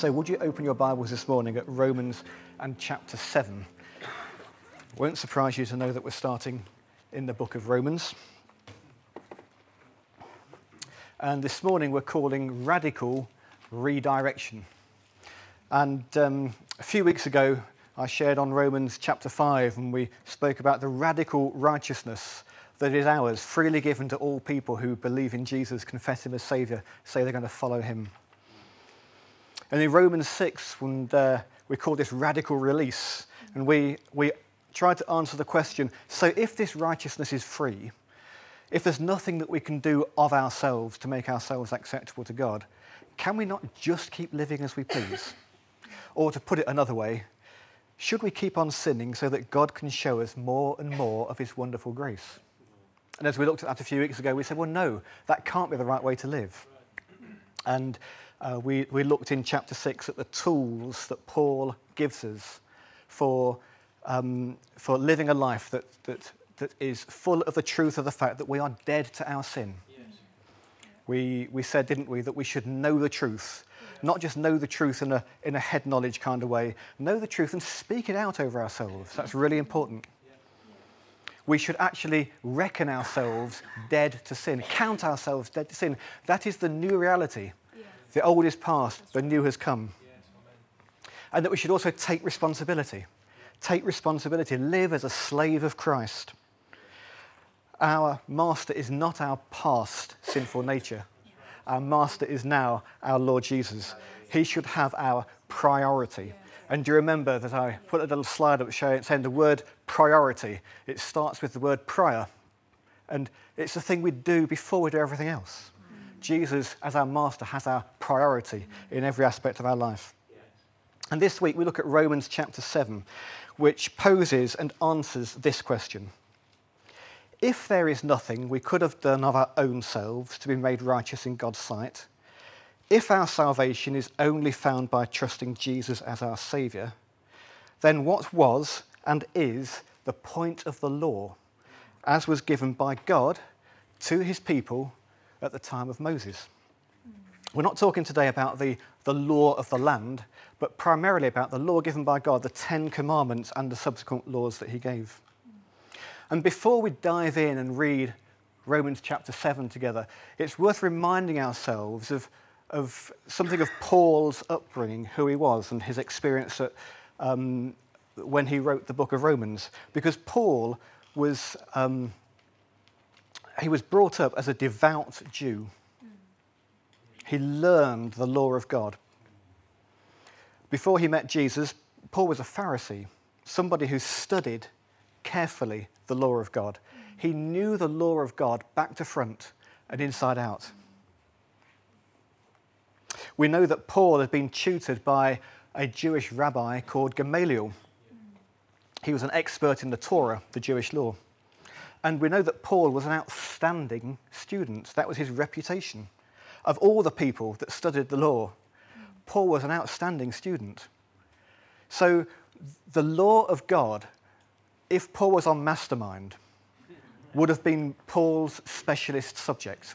So, would you open your Bibles this morning at Romans and chapter 7? Won't surprise you to know that we're starting in the book of Romans. And this morning we're calling radical redirection. And um, a few weeks ago, I shared on Romans chapter 5, and we spoke about the radical righteousness that is ours, freely given to all people who believe in Jesus, confess Him as Saviour, say they're going to follow Him. And in Romans 6, when, we call this radical release, and we, we tried to answer the question so if this righteousness is free, if there's nothing that we can do of ourselves to make ourselves acceptable to God, can we not just keep living as we please? Or to put it another way, should we keep on sinning so that God can show us more and more of His wonderful grace? And as we looked at that a few weeks ago, we said, well, no, that can't be the right way to live. And uh, we, we looked in chapter 6 at the tools that Paul gives us for, um, for living a life that, that, that is full of the truth of the fact that we are dead to our sin. Yes. We, we said, didn't we, that we should know the truth, not just know the truth in a, in a head knowledge kind of way, know the truth and speak it out over ourselves. That's really important. We should actually reckon ourselves dead to sin, count ourselves dead to sin. That is the new reality the old is past, the new has come. And that we should also take responsibility. Take responsibility, live as a slave of Christ. Our master is not our past sinful nature. Our master is now our Lord Jesus. He should have our priority. And do you remember that I put a little slide up showing saying the word priority? It starts with the word prior. And it's the thing we do before we do everything else. Jesus, as our master, has our priority in every aspect of our life. And this week we look at Romans chapter 7, which poses and answers this question If there is nothing we could have done of our own selves to be made righteous in God's sight, if our salvation is only found by trusting Jesus as our Saviour, then what was and is the point of the law, as was given by God to his people at the time of Moses. We're not talking today about the, the law of the land, but primarily about the law given by God, the Ten Commandments, and the subsequent laws that He gave. And before we dive in and read Romans chapter 7 together, it's worth reminding ourselves of, of something of Paul's upbringing, who he was, and his experience at, um, when he wrote the book of Romans. Because Paul was um, he was brought up as a devout Jew. He learned the law of God. Before he met Jesus, Paul was a Pharisee, somebody who studied carefully the law of God. He knew the law of God back to front and inside out. We know that Paul had been tutored by a Jewish rabbi called Gamaliel. He was an expert in the Torah, the Jewish law. And we know that Paul was an outstanding student. That was his reputation. Of all the people that studied the law, Paul was an outstanding student. So the law of God, if Paul was on mastermind, would have been Paul's specialist subject.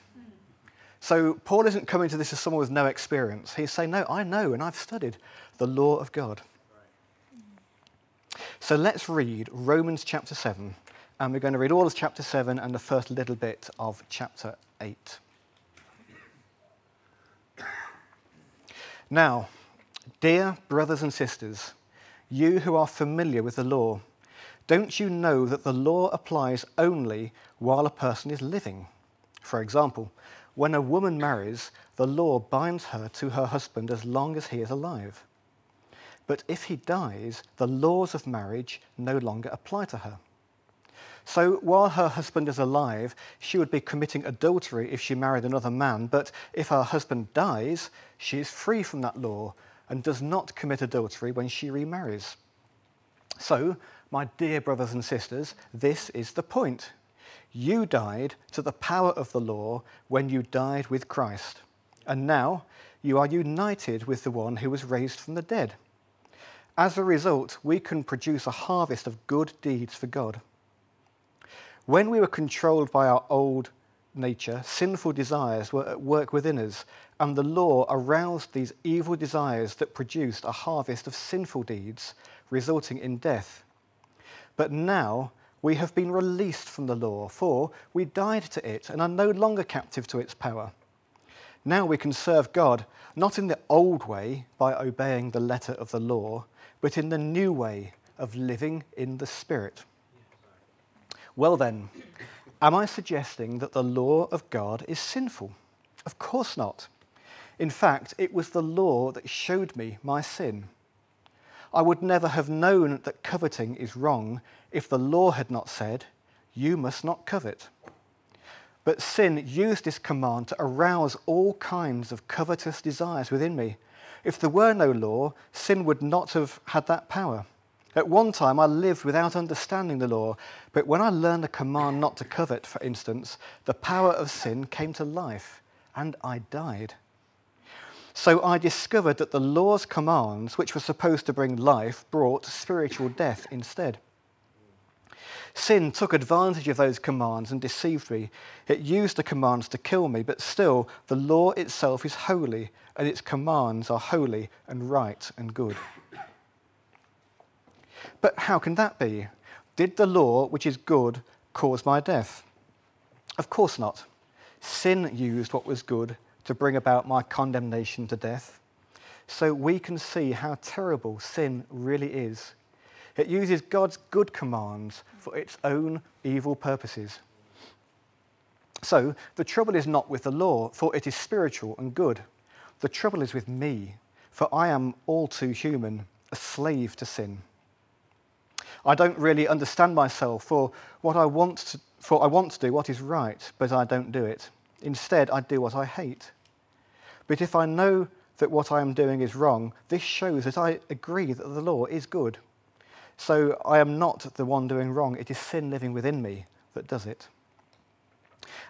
So Paul isn't coming to this as someone with no experience. He's saying, No, I know and I've studied the law of God. So let's read Romans chapter 7 and we're going to read all of chapter 7 and the first little bit of chapter 8. Now, dear brothers and sisters, you who are familiar with the law, don't you know that the law applies only while a person is living? For example, when a woman marries, the law binds her to her husband as long as he is alive. But if he dies, the laws of marriage no longer apply to her. So while her husband is alive, she would be committing adultery if she married another man, but if her husband dies, she is free from that law and does not commit adultery when she remarries. So, my dear brothers and sisters, this is the point. You died to the power of the law when you died with Christ, and now you are united with the one who was raised from the dead. As a result, we can produce a harvest of good deeds for God. When we were controlled by our old nature, sinful desires were at work within us, and the law aroused these evil desires that produced a harvest of sinful deeds, resulting in death. But now we have been released from the law, for we died to it and are no longer captive to its power. Now we can serve God not in the old way by obeying the letter of the law but in the new way of living in the Spirit. Well, then, am I suggesting that the law of God is sinful? Of course not. In fact, it was the law that showed me my sin. I would never have known that coveting is wrong if the law had not said, You must not covet. But sin used this command to arouse all kinds of covetous desires within me if there were no law, sin would not have had that power. At one time, I lived without understanding the law, but when I learned the command not to covet, for instance, the power of sin came to life, and I died. So I discovered that the law's commands, which were supposed to bring life, brought spiritual death instead. Sin took advantage of those commands and deceived me. It used the commands to kill me, but still, the law itself is holy, and its commands are holy and right and good. But how can that be? Did the law, which is good, cause my death? Of course not. Sin used what was good to bring about my condemnation to death. So we can see how terrible sin really is it uses God's good commands for its own evil purposes. So, the trouble is not with the law, for it is spiritual and good. The trouble is with me, for I am all too human, a slave to sin. I don't really understand myself, for what I want to, for I want to do what is right, but I don't do it. Instead, I do what I hate. But if I know that what I am doing is wrong, this shows that I agree that the law is good. So I am not the one doing wrong. It is sin living within me that does it.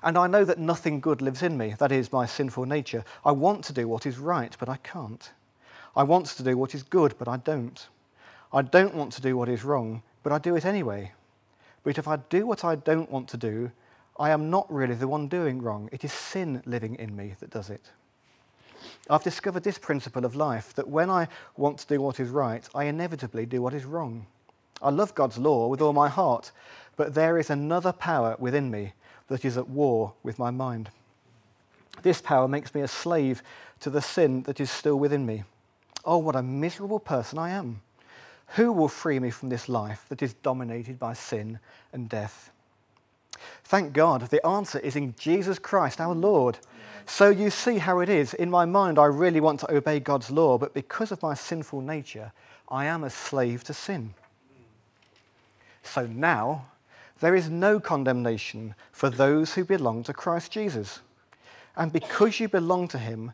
And I know that nothing good lives in me, that is, my sinful nature. I want to do what is right, but I can't. I want to do what is good, but I don't. I don't want to do what is wrong, but I do it anyway. But if I do what I don't want to do, I am not really the one doing wrong. It is sin living in me that does it. I've discovered this principle of life that when I want to do what is right, I inevitably do what is wrong. I love God's law with all my heart, but there is another power within me that is at war with my mind. This power makes me a slave to the sin that is still within me. Oh, what a miserable person I am. Who will free me from this life that is dominated by sin and death? Thank God, the answer is in Jesus Christ, our Lord. So you see how it is. In my mind, I really want to obey God's law, but because of my sinful nature, I am a slave to sin. So now, there is no condemnation for those who belong to Christ Jesus. And because you belong to him,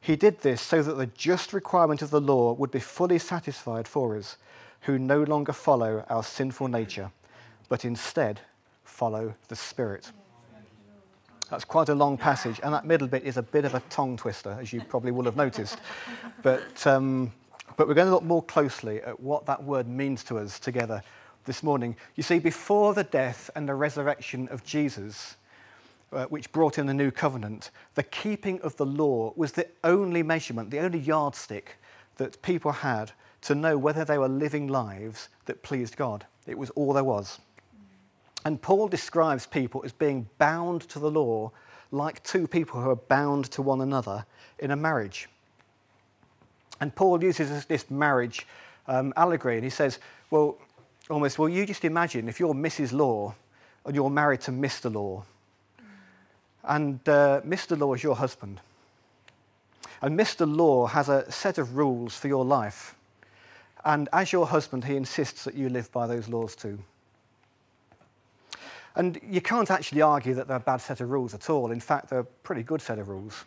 He did this so that the just requirement of the law would be fully satisfied for us, who no longer follow our sinful nature, but instead follow the Spirit. That's quite a long passage, and that middle bit is a bit of a tongue twister, as you probably will have noticed. But, um, but we're going to look more closely at what that word means to us together this morning. You see, before the death and the resurrection of Jesus, uh, which brought in the new covenant, the keeping of the law was the only measurement, the only yardstick that people had to know whether they were living lives that pleased God. It was all there was. And Paul describes people as being bound to the law like two people who are bound to one another in a marriage. And Paul uses this marriage um, allegory, and he says, well, almost, well, you just imagine if you're Mrs. Law and you're married to Mr. Law, and uh, Mr. Law is your husband. And Mr. Law has a set of rules for your life. And as your husband, he insists that you live by those laws too. And you can't actually argue that they're a bad set of rules at all. In fact, they're a pretty good set of rules.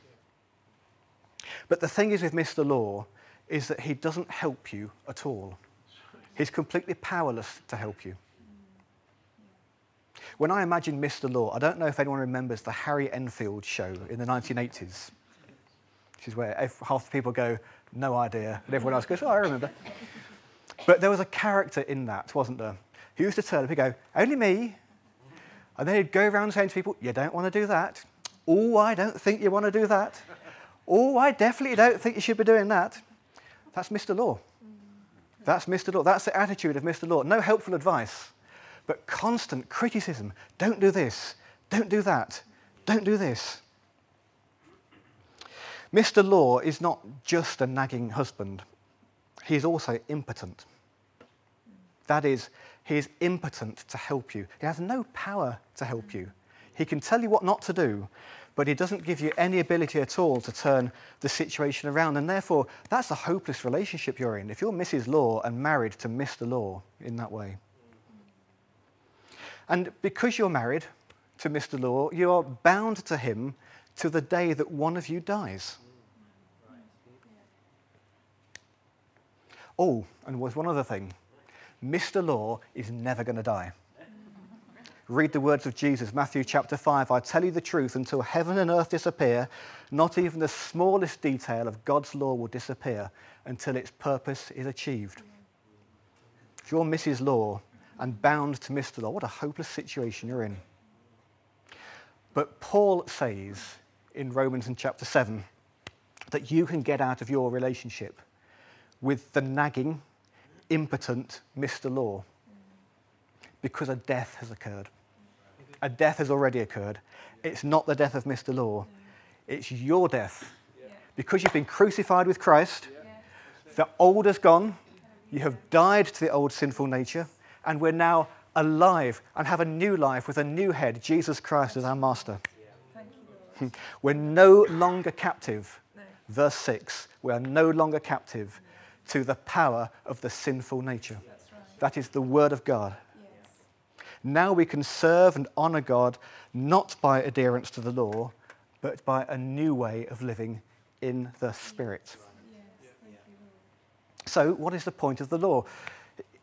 But the thing is with Mr. Law is that he doesn't help you at all. He's completely powerless to help you. When I imagine Mr. Law, I don't know if anyone remembers the Harry Enfield show in the 1980s, which is where half the people go, no idea, and everyone else goes, oh, I remember. But there was a character in that, wasn't there? He used to turn up and go, only me. And then he'd go around saying to people, you don't want to do that. Oh, I don't think you want to do that. Oh, I definitely don't think you should be doing that. That's Mr. Law. That's Mr. Law. That's the attitude of Mr. Law. No helpful advice, but constant criticism. Don't do this. Don't do that. Don't do this. Mr. Law is not just a nagging husband, he is also impotent. That is, he is impotent to help you. He has no power to help you. He can tell you what not to do, but he doesn't give you any ability at all to turn the situation around. And therefore, that's a hopeless relationship you're in if you're Mrs. Law and married to Mr. Law in that way. And because you're married to Mr. Law, you are bound to him to the day that one of you dies. Oh, and was one other thing Mr. Law is never going to die. Read the words of Jesus, Matthew chapter 5. I tell you the truth, until heaven and earth disappear, not even the smallest detail of God's law will disappear until its purpose is achieved. If you're Mrs. Law and bound to Mr. Law, what a hopeless situation you're in. But Paul says in Romans in chapter 7 that you can get out of your relationship with the nagging, impotent Mr. Law because a death has occurred. A death has already occurred. It's not the death of Mr. Law, it's your death. Because you've been crucified with Christ, the old has gone, you have died to the old sinful nature, and we're now alive and have a new life with a new head, Jesus Christ as our master. We're no longer captive. Verse 6 we are no longer captive to the power of the sinful nature. That is the word of God. Now we can serve and honor God not by adherence to the law, but by a new way of living in the Spirit. So, what is the point of the law?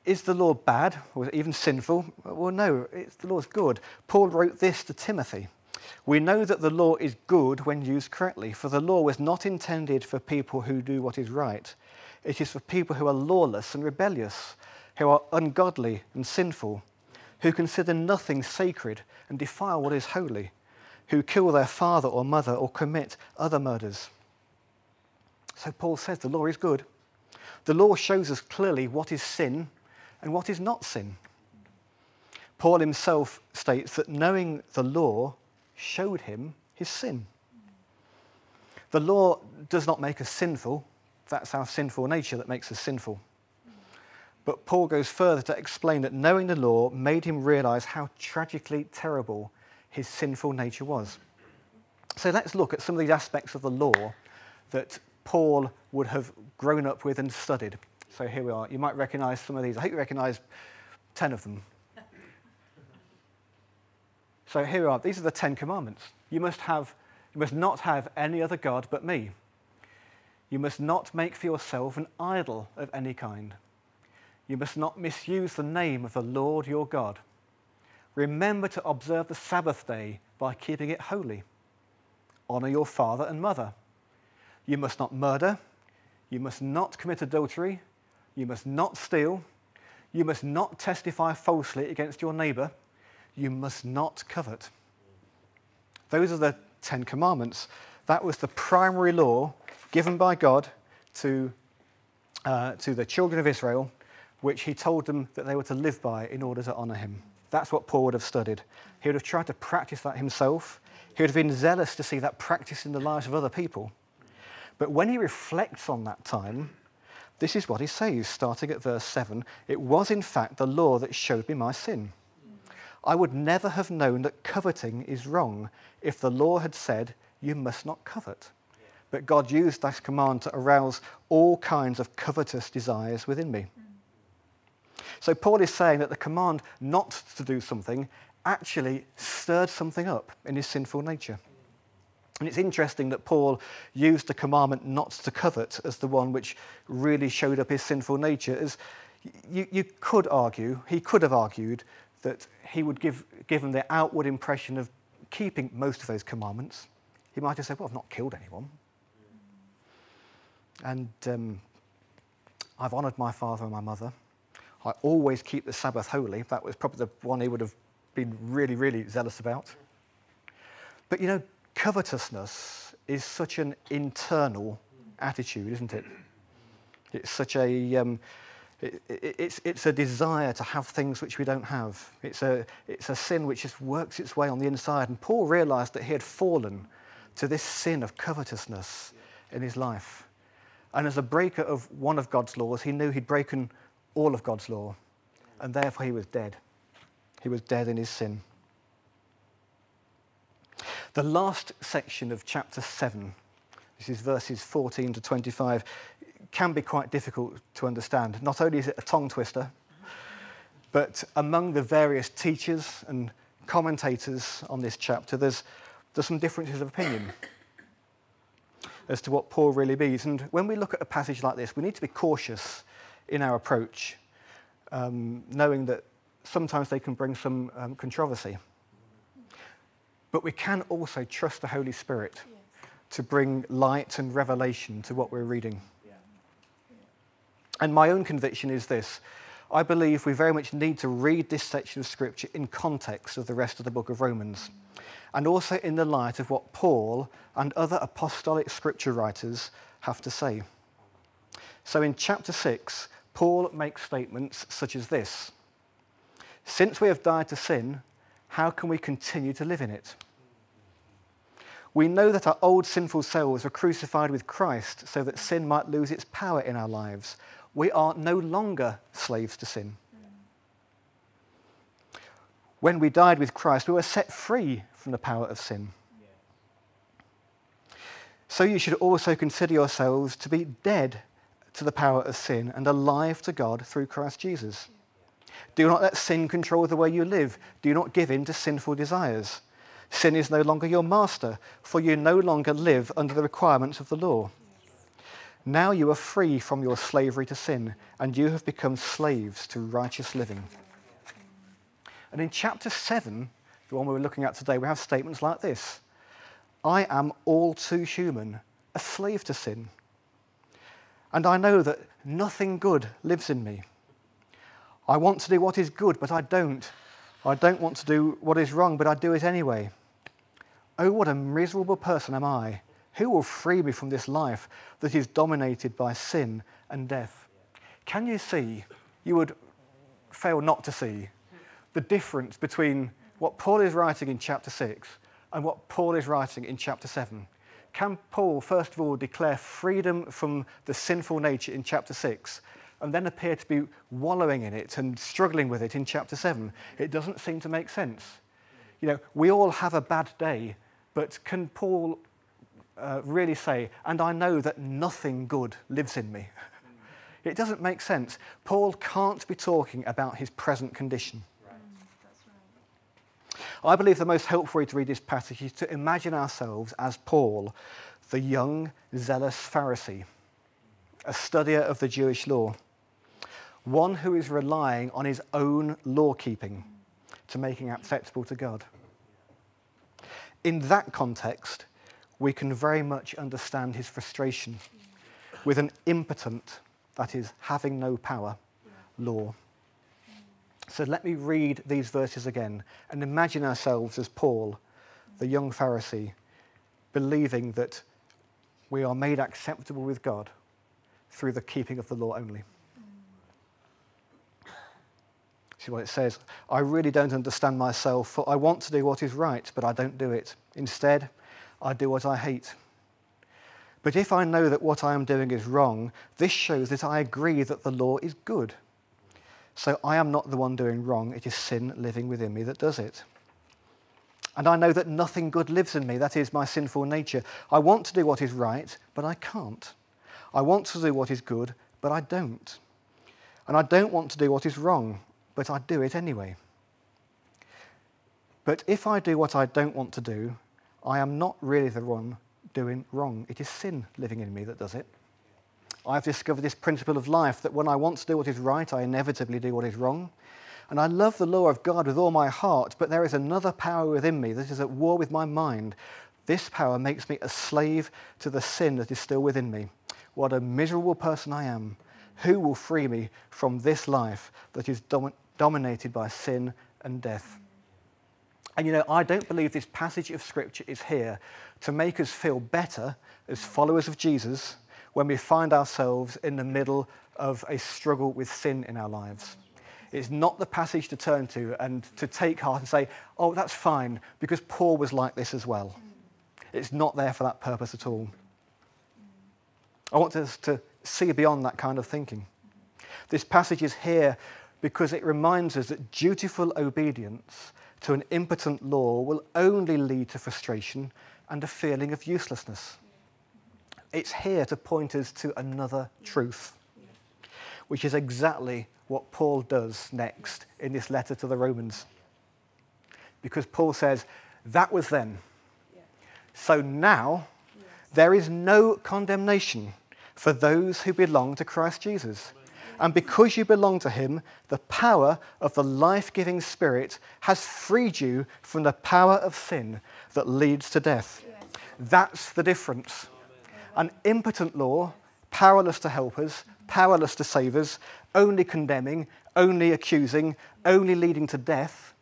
Is the law bad or even sinful? Well, no, the law is good. Paul wrote this to Timothy. We know that the law is good when used correctly, for the law was not intended for people who do what is right. It is for people who are lawless and rebellious, who are ungodly and sinful who consider nothing sacred and defile what is holy, who kill their father or mother or commit other murders. So Paul says the law is good. The law shows us clearly what is sin and what is not sin. Paul himself states that knowing the law showed him his sin. The law does not make us sinful. That's our sinful nature that makes us sinful. But Paul goes further to explain that knowing the law made him realize how tragically terrible his sinful nature was. So let's look at some of these aspects of the law that Paul would have grown up with and studied. So here we are. You might recognize some of these. I hope you recognize 10 of them. So here we are. These are the 10 commandments. You must have you must not have any other god but me. You must not make for yourself an idol of any kind. You must not misuse the name of the Lord your God. Remember to observe the Sabbath day by keeping it holy. Honor your father and mother. You must not murder. You must not commit adultery. You must not steal. You must not testify falsely against your neighbor. You must not covet. Those are the Ten Commandments. That was the primary law given by God to, uh, to the children of Israel which he told them that they were to live by in order to honor him. That's what Paul would have studied. He would have tried to practice that himself He would have been zealous to see that practice in the lives of other people. But when he reflects on that time, this is what he says, starting at verse 7 It was, in fact, the law that showed me my sin. I would never have known that coveting is wrong if the law had said, You must not covet. But God used that command to arouse all kinds of covetous desires within me. So Paul is saying that the command not to do something actually stirred something up in his sinful nature. And it's interesting that Paul used the commandment not to covet as the one which really showed up his sinful nature. As you, you could argue, he could have argued that he would give given the outward impression of keeping most of those commandments. He might have said, Well, I've not killed anyone. And um, I've honoured my father and my mother. I always keep the Sabbath holy. That was probably the one he would have been really, really zealous about. But you know, covetousness is such an internal attitude, isn't it? It's such a, um, it, it, it's, it's a desire to have things which we don't have. It's a, it's a sin which just works its way on the inside. And Paul realized that he had fallen to this sin of covetousness in his life. And as a breaker of one of God's laws, he knew he'd broken all of God's law, and therefore he was dead. He was dead in his sin. The last section of chapter 7, this is verses 14 to 25, can be quite difficult to understand. Not only is it a tongue twister, but among the various teachers and commentators on this chapter, there's, there's some differences of opinion as to what Paul really means. And when we look at a passage like this, we need to be cautious in our approach, um, knowing that sometimes they can bring some um, controversy. But we can also trust the Holy Spirit yes. to bring light and revelation to what we're reading. Yeah. Yeah. And my own conviction is this I believe we very much need to read this section of Scripture in context of the rest of the book of Romans, and also in the light of what Paul and other apostolic Scripture writers have to say. So in chapter 6, Paul makes statements such as this Since we have died to sin, how can we continue to live in it? We know that our old sinful selves were crucified with Christ so that sin might lose its power in our lives. We are no longer slaves to sin. When we died with Christ, we were set free from the power of sin. So you should also consider yourselves to be dead to the power of sin and alive to God through Christ Jesus. Do not let sin control the way you live. Do not give in to sinful desires. Sin is no longer your master, for you no longer live under the requirements of the law. Now you are free from your slavery to sin, and you have become slaves to righteous living. And in chapter 7, the one we're looking at today, we have statements like this I am all too human, a slave to sin. And I know that nothing good lives in me. I want to do what is good, but I don't. I don't want to do what is wrong, but I do it anyway. Oh, what a miserable person am I! Who will free me from this life that is dominated by sin and death? Can you see? You would fail not to see the difference between what Paul is writing in chapter 6 and what Paul is writing in chapter 7. Can Paul, first of all, declare freedom from the sinful nature in chapter 6 and then appear to be wallowing in it and struggling with it in chapter 7? It doesn't seem to make sense. You know, we all have a bad day, but can Paul uh, really say, and I know that nothing good lives in me? it doesn't make sense. Paul can't be talking about his present condition. I believe the most helpful way to read this passage is to imagine ourselves as Paul, the young, zealous Pharisee, a studier of the Jewish law, one who is relying on his own law keeping to making acceptable to God. In that context, we can very much understand his frustration with an impotent, that is, having no power, law. So let me read these verses again and imagine ourselves as Paul, the young Pharisee, believing that we are made acceptable with God through the keeping of the law only. See what it says. I really don't understand myself, for I want to do what is right, but I don't do it. Instead, I do what I hate. But if I know that what I am doing is wrong, this shows that I agree that the law is good. So I am not the one doing wrong, it is sin living within me that does it. And I know that nothing good lives in me, that is my sinful nature. I want to do what is right, but I can't. I want to do what is good, but I don't. And I don't want to do what is wrong, but I do it anyway. But if I do what I don't want to do, I am not really the one doing wrong. It is sin living in me that does it. I've discovered this principle of life that when I want to do what is right, I inevitably do what is wrong. And I love the law of God with all my heart, but there is another power within me that is at war with my mind. This power makes me a slave to the sin that is still within me. What a miserable person I am. Who will free me from this life that is dom- dominated by sin and death? And you know, I don't believe this passage of Scripture is here to make us feel better as followers of Jesus when we find ourselves in the middle of a struggle with sin in our lives. It's not the passage to turn to and to take heart and say, oh, that's fine, because Paul was like this as well. It's not there for that purpose at all. I want us to see beyond that kind of thinking. This passage is here because it reminds us that dutiful obedience to an impotent law will only lead to frustration and a feeling of uselessness. It's here to point us to another truth, which is exactly what Paul does next in this letter to the Romans. Because Paul says, that was then. So now there is no condemnation for those who belong to Christ Jesus. And because you belong to him, the power of the life giving Spirit has freed you from the power of sin that leads to death. That's the difference. An impotent law, powerless to help us, powerless to save us, only condemning, only accusing, only leading to death,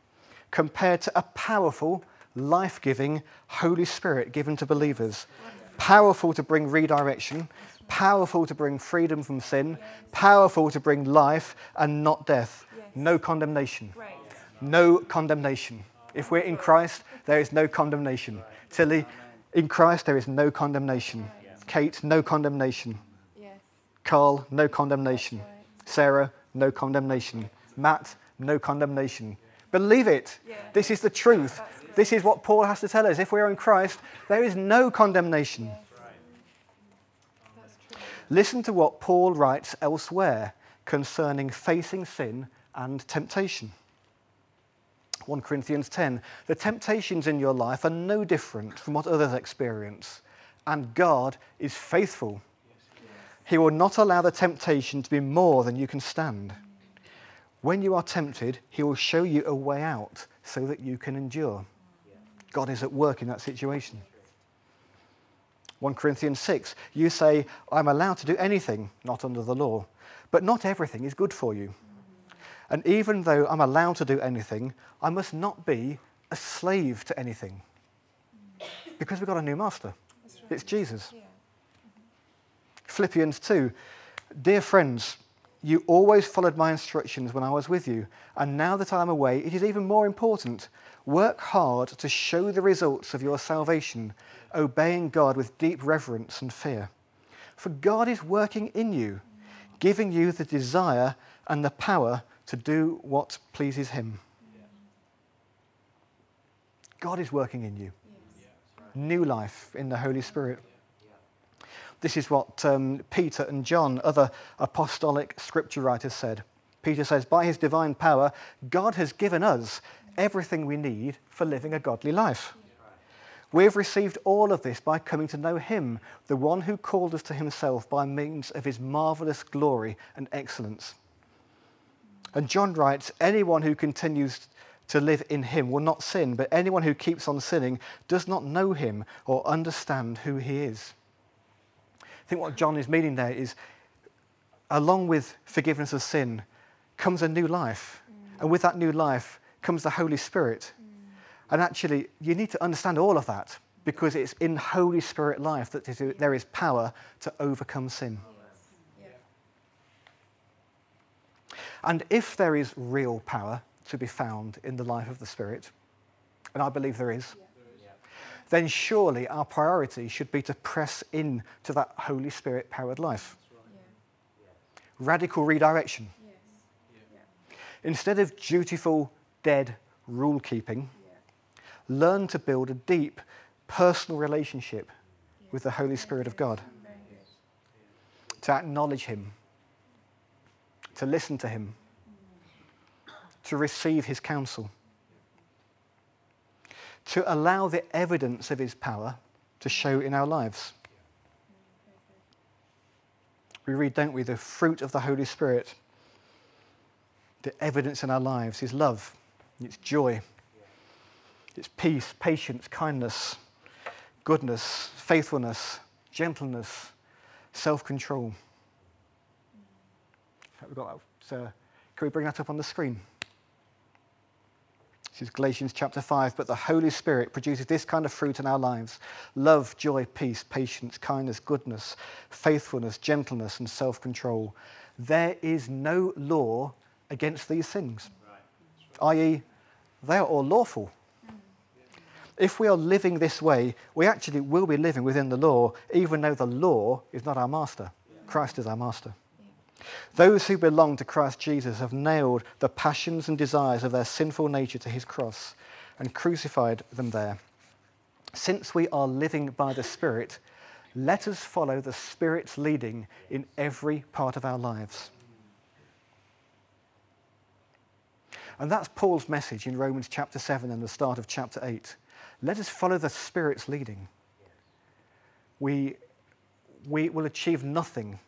compared to a powerful, life giving Holy Spirit given to believers. Powerful to bring redirection, powerful to bring freedom from sin, powerful to bring life and not death. No condemnation. No condemnation. If we're in Christ, there is no condemnation. Tilly, in Christ, there is no condemnation. Kate, no condemnation. Carl, no condemnation. Sarah, no condemnation. Matt, no condemnation. Believe it. This is the truth. This is what Paul has to tell us. If we are in Christ, there is no condemnation. Listen to what Paul writes elsewhere concerning facing sin and temptation. 1 Corinthians 10 The temptations in your life are no different from what others experience, and God is faithful. He will not allow the temptation to be more than you can stand. When you are tempted, He will show you a way out so that you can endure. God is at work in that situation. 1 Corinthians 6, you say, I'm allowed to do anything not under the law, but not everything is good for you. And even though I'm allowed to do anything, I must not be a slave to anything. Because we've got a new master. It's Jesus. Philippians 2, dear friends, you always followed my instructions when I was with you, and now that I am away, it is even more important. Work hard to show the results of your salvation obeying God with deep reverence and fear. For God is working in you, giving you the desire and the power to do what pleases Him. God is working in you. New life in the Holy Spirit. This is what um, Peter and John, other apostolic scripture writers, said. Peter says, By his divine power, God has given us everything we need for living a godly life. We have received all of this by coming to know Him, the one who called us to Himself by means of His marvelous glory and excellence. And John writes anyone who continues to live in Him will not sin, but anyone who keeps on sinning does not know Him or understand who He is. I think what John is meaning there is along with forgiveness of sin comes a new life. And with that new life comes the Holy Spirit and actually, you need to understand all of that because it's in Holy Spirit life that there is power to overcome sin. And if there is real power to be found in the life of the Spirit, and I believe there is, then surely our priority should be to press in to that Holy Spirit powered life. Radical redirection. Instead of dutiful, dead rule keeping, learn to build a deep personal relationship with the Holy Spirit of God. To acknowledge Him, to listen to Him, to receive His counsel, to allow the evidence of His power to show in our lives. We read, don't we, the fruit of the Holy Spirit, the evidence in our lives is love, it's joy, it's peace, patience, kindness, goodness, faithfulness, gentleness, self control. We've got that. Uh, can we bring that up on the screen? This is Galatians chapter 5. But the Holy Spirit produces this kind of fruit in our lives love, joy, peace, patience, kindness, goodness, faithfulness, gentleness, and self control. There is no law against these things, right. i.e., they are all lawful. If we are living this way, we actually will be living within the law, even though the law is not our master. Christ is our master. Those who belong to Christ Jesus have nailed the passions and desires of their sinful nature to his cross and crucified them there. Since we are living by the Spirit, let us follow the Spirit's leading in every part of our lives. And that's Paul's message in Romans chapter 7 and the start of chapter 8. Let us follow the Spirit's leading. We, we will achieve nothing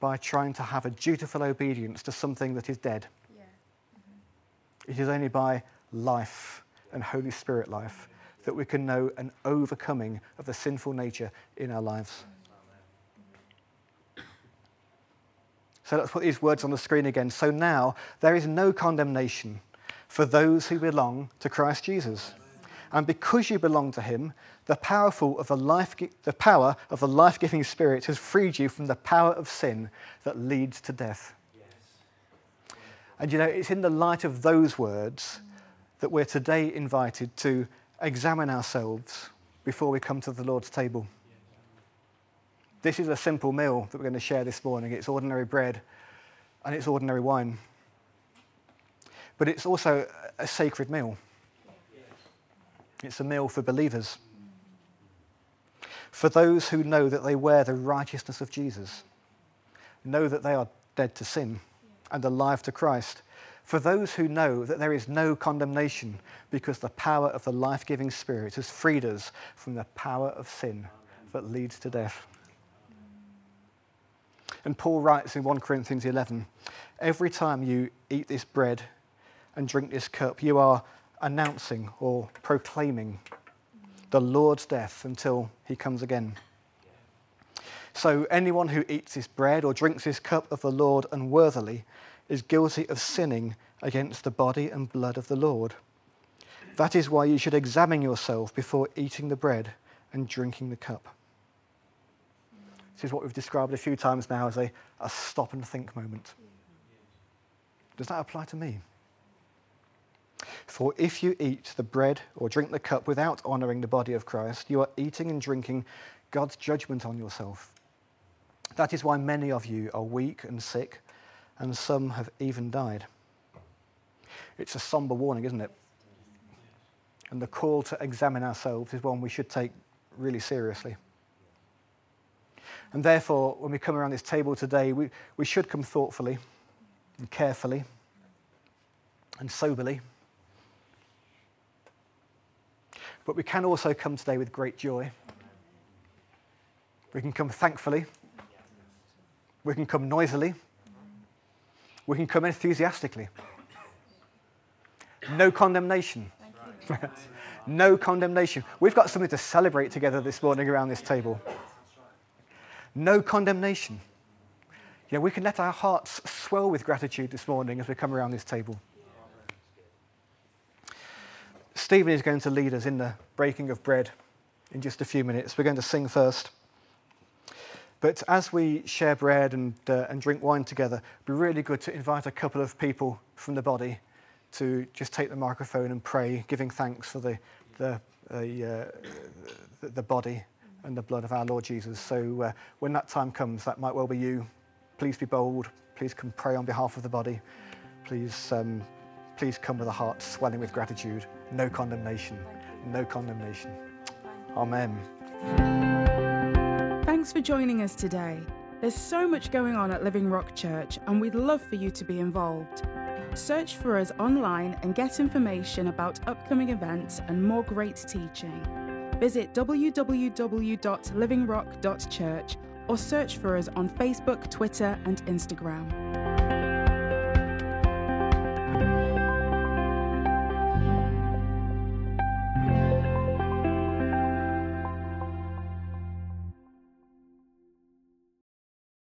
by trying to have a dutiful obedience to something that is dead. Yeah. Mm-hmm. It is only by life and Holy Spirit life that we can know an overcoming of the sinful nature in our lives. So let's put these words on the screen again. So now there is no condemnation for those who belong to Christ Jesus. And because you belong to him, the, powerful of the, life, the power of the life giving Spirit has freed you from the power of sin that leads to death. Yes. And you know, it's in the light of those words that we're today invited to examine ourselves before we come to the Lord's table. This is a simple meal that we're going to share this morning. It's ordinary bread and it's ordinary wine. But it's also a sacred meal. It's a meal for believers. For those who know that they wear the righteousness of Jesus, know that they are dead to sin and alive to Christ. For those who know that there is no condemnation because the power of the life giving Spirit has freed us from the power of sin that leads to death. And Paul writes in 1 Corinthians 11 every time you eat this bread and drink this cup, you are announcing or proclaiming the Lord's death until he comes again. So, anyone who eats this bread or drinks this cup of the Lord unworthily is guilty of sinning against the body and blood of the Lord. That is why you should examine yourself before eating the bread and drinking the cup. This is what we've described a few times now as a, a stop and think moment. Does that apply to me? For if you eat the bread or drink the cup without honoring the body of Christ, you are eating and drinking God's judgment on yourself. That is why many of you are weak and sick, and some have even died. It's a somber warning, isn't it? And the call to examine ourselves is one we should take really seriously. And therefore, when we come around this table today, we, we should come thoughtfully and carefully and soberly But we can also come today with great joy. We can come thankfully. We can come noisily. We can come enthusiastically. No condemnation. no condemnation. We've got something to celebrate together this morning around this table. No condemnation. Yeah, we can let our hearts swell with gratitude this morning as we come around this table. Stephen is going to lead us in the breaking of bread in just a few minutes. We're going to sing first. But as we share bread and, uh, and drink wine together, it'd be really good to invite a couple of people from the body to just take the microphone and pray, giving thanks for the, the, the, uh, the body and the blood of our Lord Jesus. So uh, when that time comes, that might well be you. Please be bold. Please come pray on behalf of the body. Please, um, please come with a heart swelling with gratitude. No condemnation. No condemnation. Amen. Thanks for joining us today. There's so much going on at Living Rock Church, and we'd love for you to be involved. Search for us online and get information about upcoming events and more great teaching. Visit www.livingrock.church or search for us on Facebook, Twitter, and Instagram.